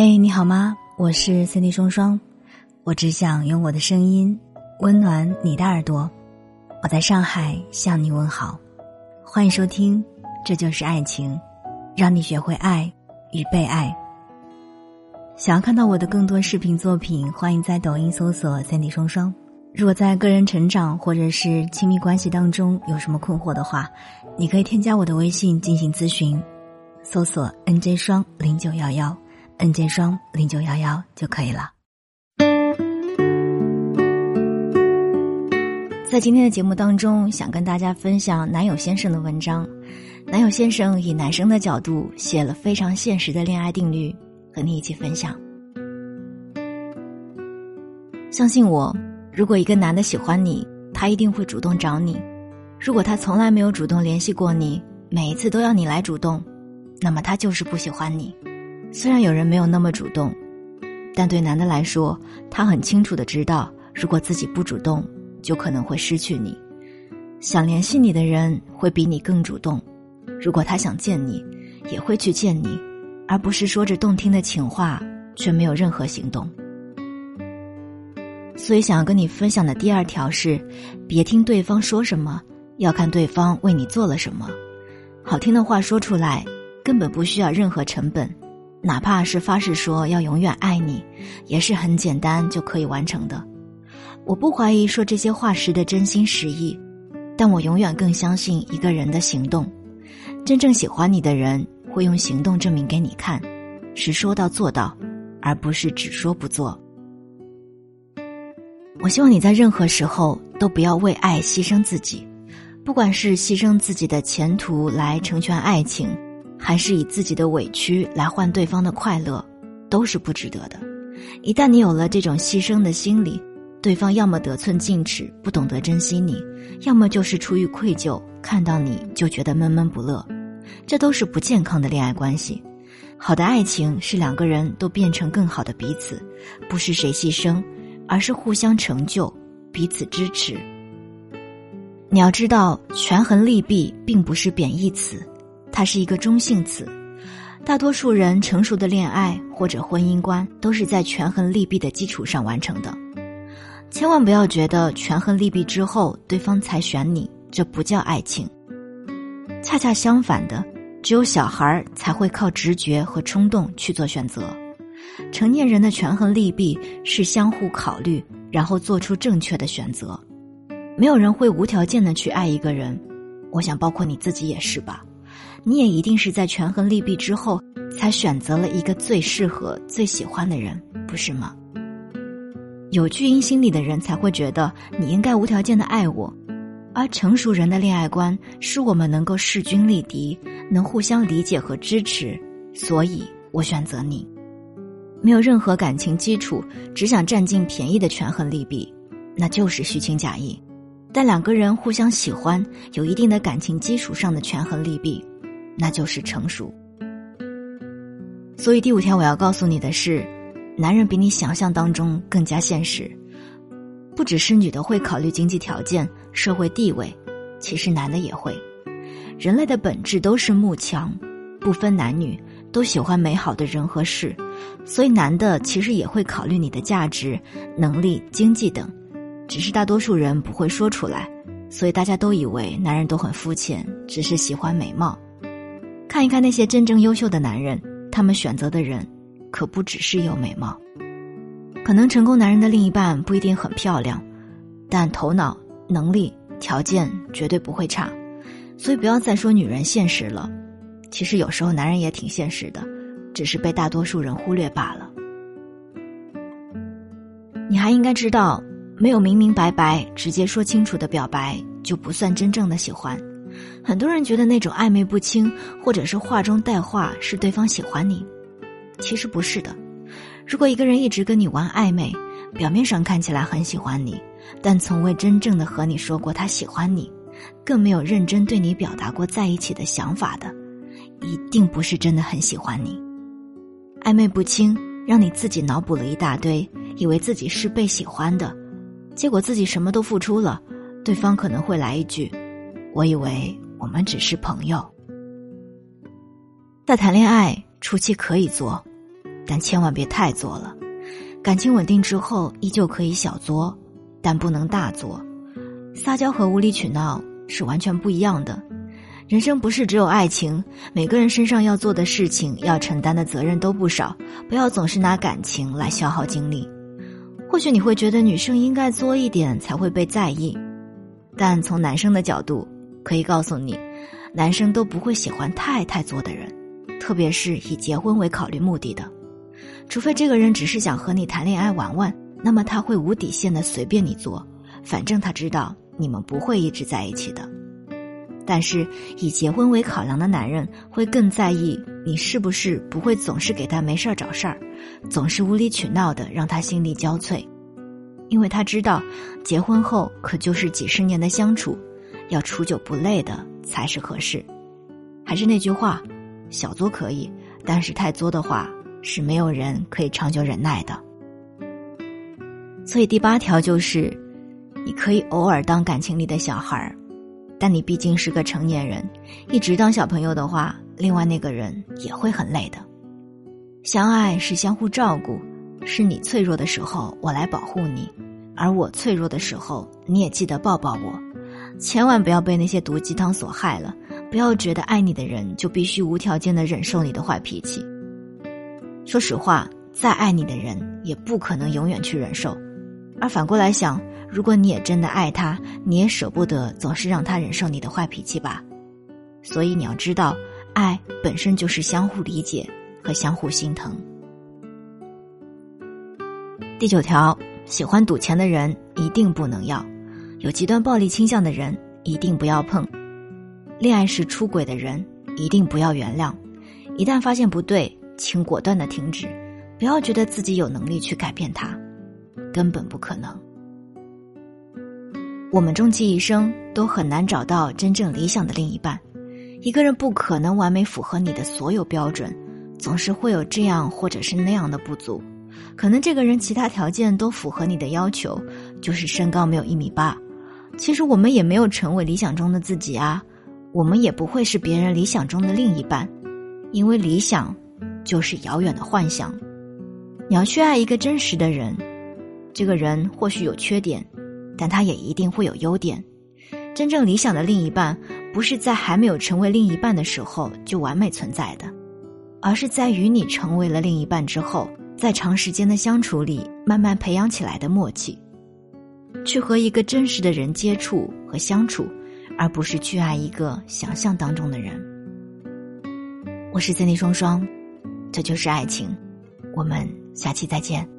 嘿，你好吗？我是 Cindy 双双，我只想用我的声音温暖你的耳朵。我在上海向你问好，欢迎收听《这就是爱情》，让你学会爱与被爱。想要看到我的更多视频作品，欢迎在抖音搜索 Cindy 双双。如果在个人成长或者是亲密关系当中有什么困惑的话，你可以添加我的微信进行咨询，搜索 NJ 双零九幺幺。N 键双零九幺幺就可以了。在今天的节目当中，想跟大家分享男友先生的文章。男友先生以男生的角度写了非常现实的恋爱定律，和你一起分享。相信我，如果一个男的喜欢你，他一定会主动找你；如果他从来没有主动联系过你，每一次都要你来主动，那么他就是不喜欢你。虽然有人没有那么主动，但对男的来说，他很清楚的知道，如果自己不主动，就可能会失去你。想联系你的人会比你更主动，如果他想见你，也会去见你，而不是说着动听的情话，却没有任何行动。所以，想要跟你分享的第二条是：别听对方说什么，要看对方为你做了什么。好听的话说出来，根本不需要任何成本。哪怕是发誓说要永远爱你，也是很简单就可以完成的。我不怀疑说这些话时的真心实意，但我永远更相信一个人的行动。真正喜欢你的人会用行动证明给你看，是说到做到，而不是只说不做。我希望你在任何时候都不要为爱牺牲自己，不管是牺牲自己的前途来成全爱情。还是以自己的委屈来换对方的快乐，都是不值得的。一旦你有了这种牺牲的心理，对方要么得寸进尺，不懂得珍惜你；要么就是出于愧疚，看到你就觉得闷闷不乐。这都是不健康的恋爱关系。好的爱情是两个人都变成更好的彼此，不是谁牺牲，而是互相成就，彼此支持。你要知道，权衡利弊并不是贬义词。它是一个中性词，大多数人成熟的恋爱或者婚姻观都是在权衡利弊的基础上完成的。千万不要觉得权衡利弊之后对方才选你，这不叫爱情。恰恰相反的，只有小孩才会靠直觉和冲动去做选择。成年人的权衡利弊是相互考虑，然后做出正确的选择。没有人会无条件的去爱一个人，我想包括你自己也是吧。你也一定是在权衡利弊之后，才选择了一个最适合、最喜欢的人，不是吗？有巨婴心理的人才会觉得你应该无条件的爱我，而成熟人的恋爱观是我们能够势均力敌，能互相理解和支持，所以我选择你。没有任何感情基础，只想占尽便宜的权衡利弊，那就是虚情假意；但两个人互相喜欢，有一定的感情基础上的权衡利弊。那就是成熟。所以第五条我要告诉你的是，男人比你想象当中更加现实。不只是女的会考虑经济条件、社会地位，其实男的也会。人类的本质都是慕强，不分男女，都喜欢美好的人和事。所以男的其实也会考虑你的价值、能力、经济等，只是大多数人不会说出来。所以大家都以为男人都很肤浅，只是喜欢美貌。看一看那些真正优秀的男人，他们选择的人，可不只是有美貌。可能成功男人的另一半不一定很漂亮，但头脑、能力、条件绝对不会差。所以不要再说女人现实了，其实有时候男人也挺现实的，只是被大多数人忽略罢了。你还应该知道，没有明明白白、直接说清楚的表白，就不算真正的喜欢。很多人觉得那种暧昧不清，或者是话中带话，是对方喜欢你，其实不是的。如果一个人一直跟你玩暧昧，表面上看起来很喜欢你，但从未真正的和你说过他喜欢你，更没有认真对你表达过在一起的想法的，一定不是真的很喜欢你。暧昧不清，让你自己脑补了一大堆，以为自己是被喜欢的，结果自己什么都付出了，对方可能会来一句。我以为我们只是朋友。在谈恋爱初期可以做，但千万别太作了。感情稳定之后，依旧可以小作，但不能大作。撒娇和无理取闹是完全不一样的。人生不是只有爱情，每个人身上要做的事情、要承担的责任都不少。不要总是拿感情来消耗精力。或许你会觉得女生应该作一点才会被在意，但从男生的角度，可以告诉你，男生都不会喜欢太太作的人，特别是以结婚为考虑目的的。除非这个人只是想和你谈恋爱玩玩，那么他会无底线的随便你做，反正他知道你们不会一直在一起的。但是以结婚为考量的男人会更在意你是不是不会总是给他没事儿找事儿，总是无理取闹的让他心力交瘁，因为他知道结婚后可就是几十年的相处，要处久不累的才是合适。还是那句话，小作可以，但是太作的话。是没有人可以长久忍耐的，所以第八条就是，你可以偶尔当感情里的小孩儿，但你毕竟是个成年人，一直当小朋友的话，另外那个人也会很累的。相爱是相互照顾，是你脆弱的时候我来保护你，而我脆弱的时候你也记得抱抱我，千万不要被那些毒鸡汤所害了，不要觉得爱你的人就必须无条件的忍受你的坏脾气。说实话，再爱你的人也不可能永远去忍受，而反过来想，如果你也真的爱他，你也舍不得总是让他忍受你的坏脾气吧。所以你要知道，爱本身就是相互理解和相互心疼。第九条，喜欢赌钱的人一定不能要，有极端暴力倾向的人一定不要碰，恋爱时出轨的人一定不要原谅，一旦发现不对。请果断的停止，不要觉得自己有能力去改变他，根本不可能。我们终其一生都很难找到真正理想的另一半，一个人不可能完美符合你的所有标准，总是会有这样或者是那样的不足。可能这个人其他条件都符合你的要求，就是身高没有一米八。其实我们也没有成为理想中的自己啊，我们也不会是别人理想中的另一半，因为理想。就是遥远的幻想。你要去爱一个真实的人，这个人或许有缺点，但他也一定会有优点。真正理想的另一半，不是在还没有成为另一半的时候就完美存在的，而是在与你成为了另一半之后，在长时间的相处里慢慢培养起来的默契。去和一个真实的人接触和相处，而不是去爱一个想象当中的人。我是森林双双。这就是爱情，我们下期再见。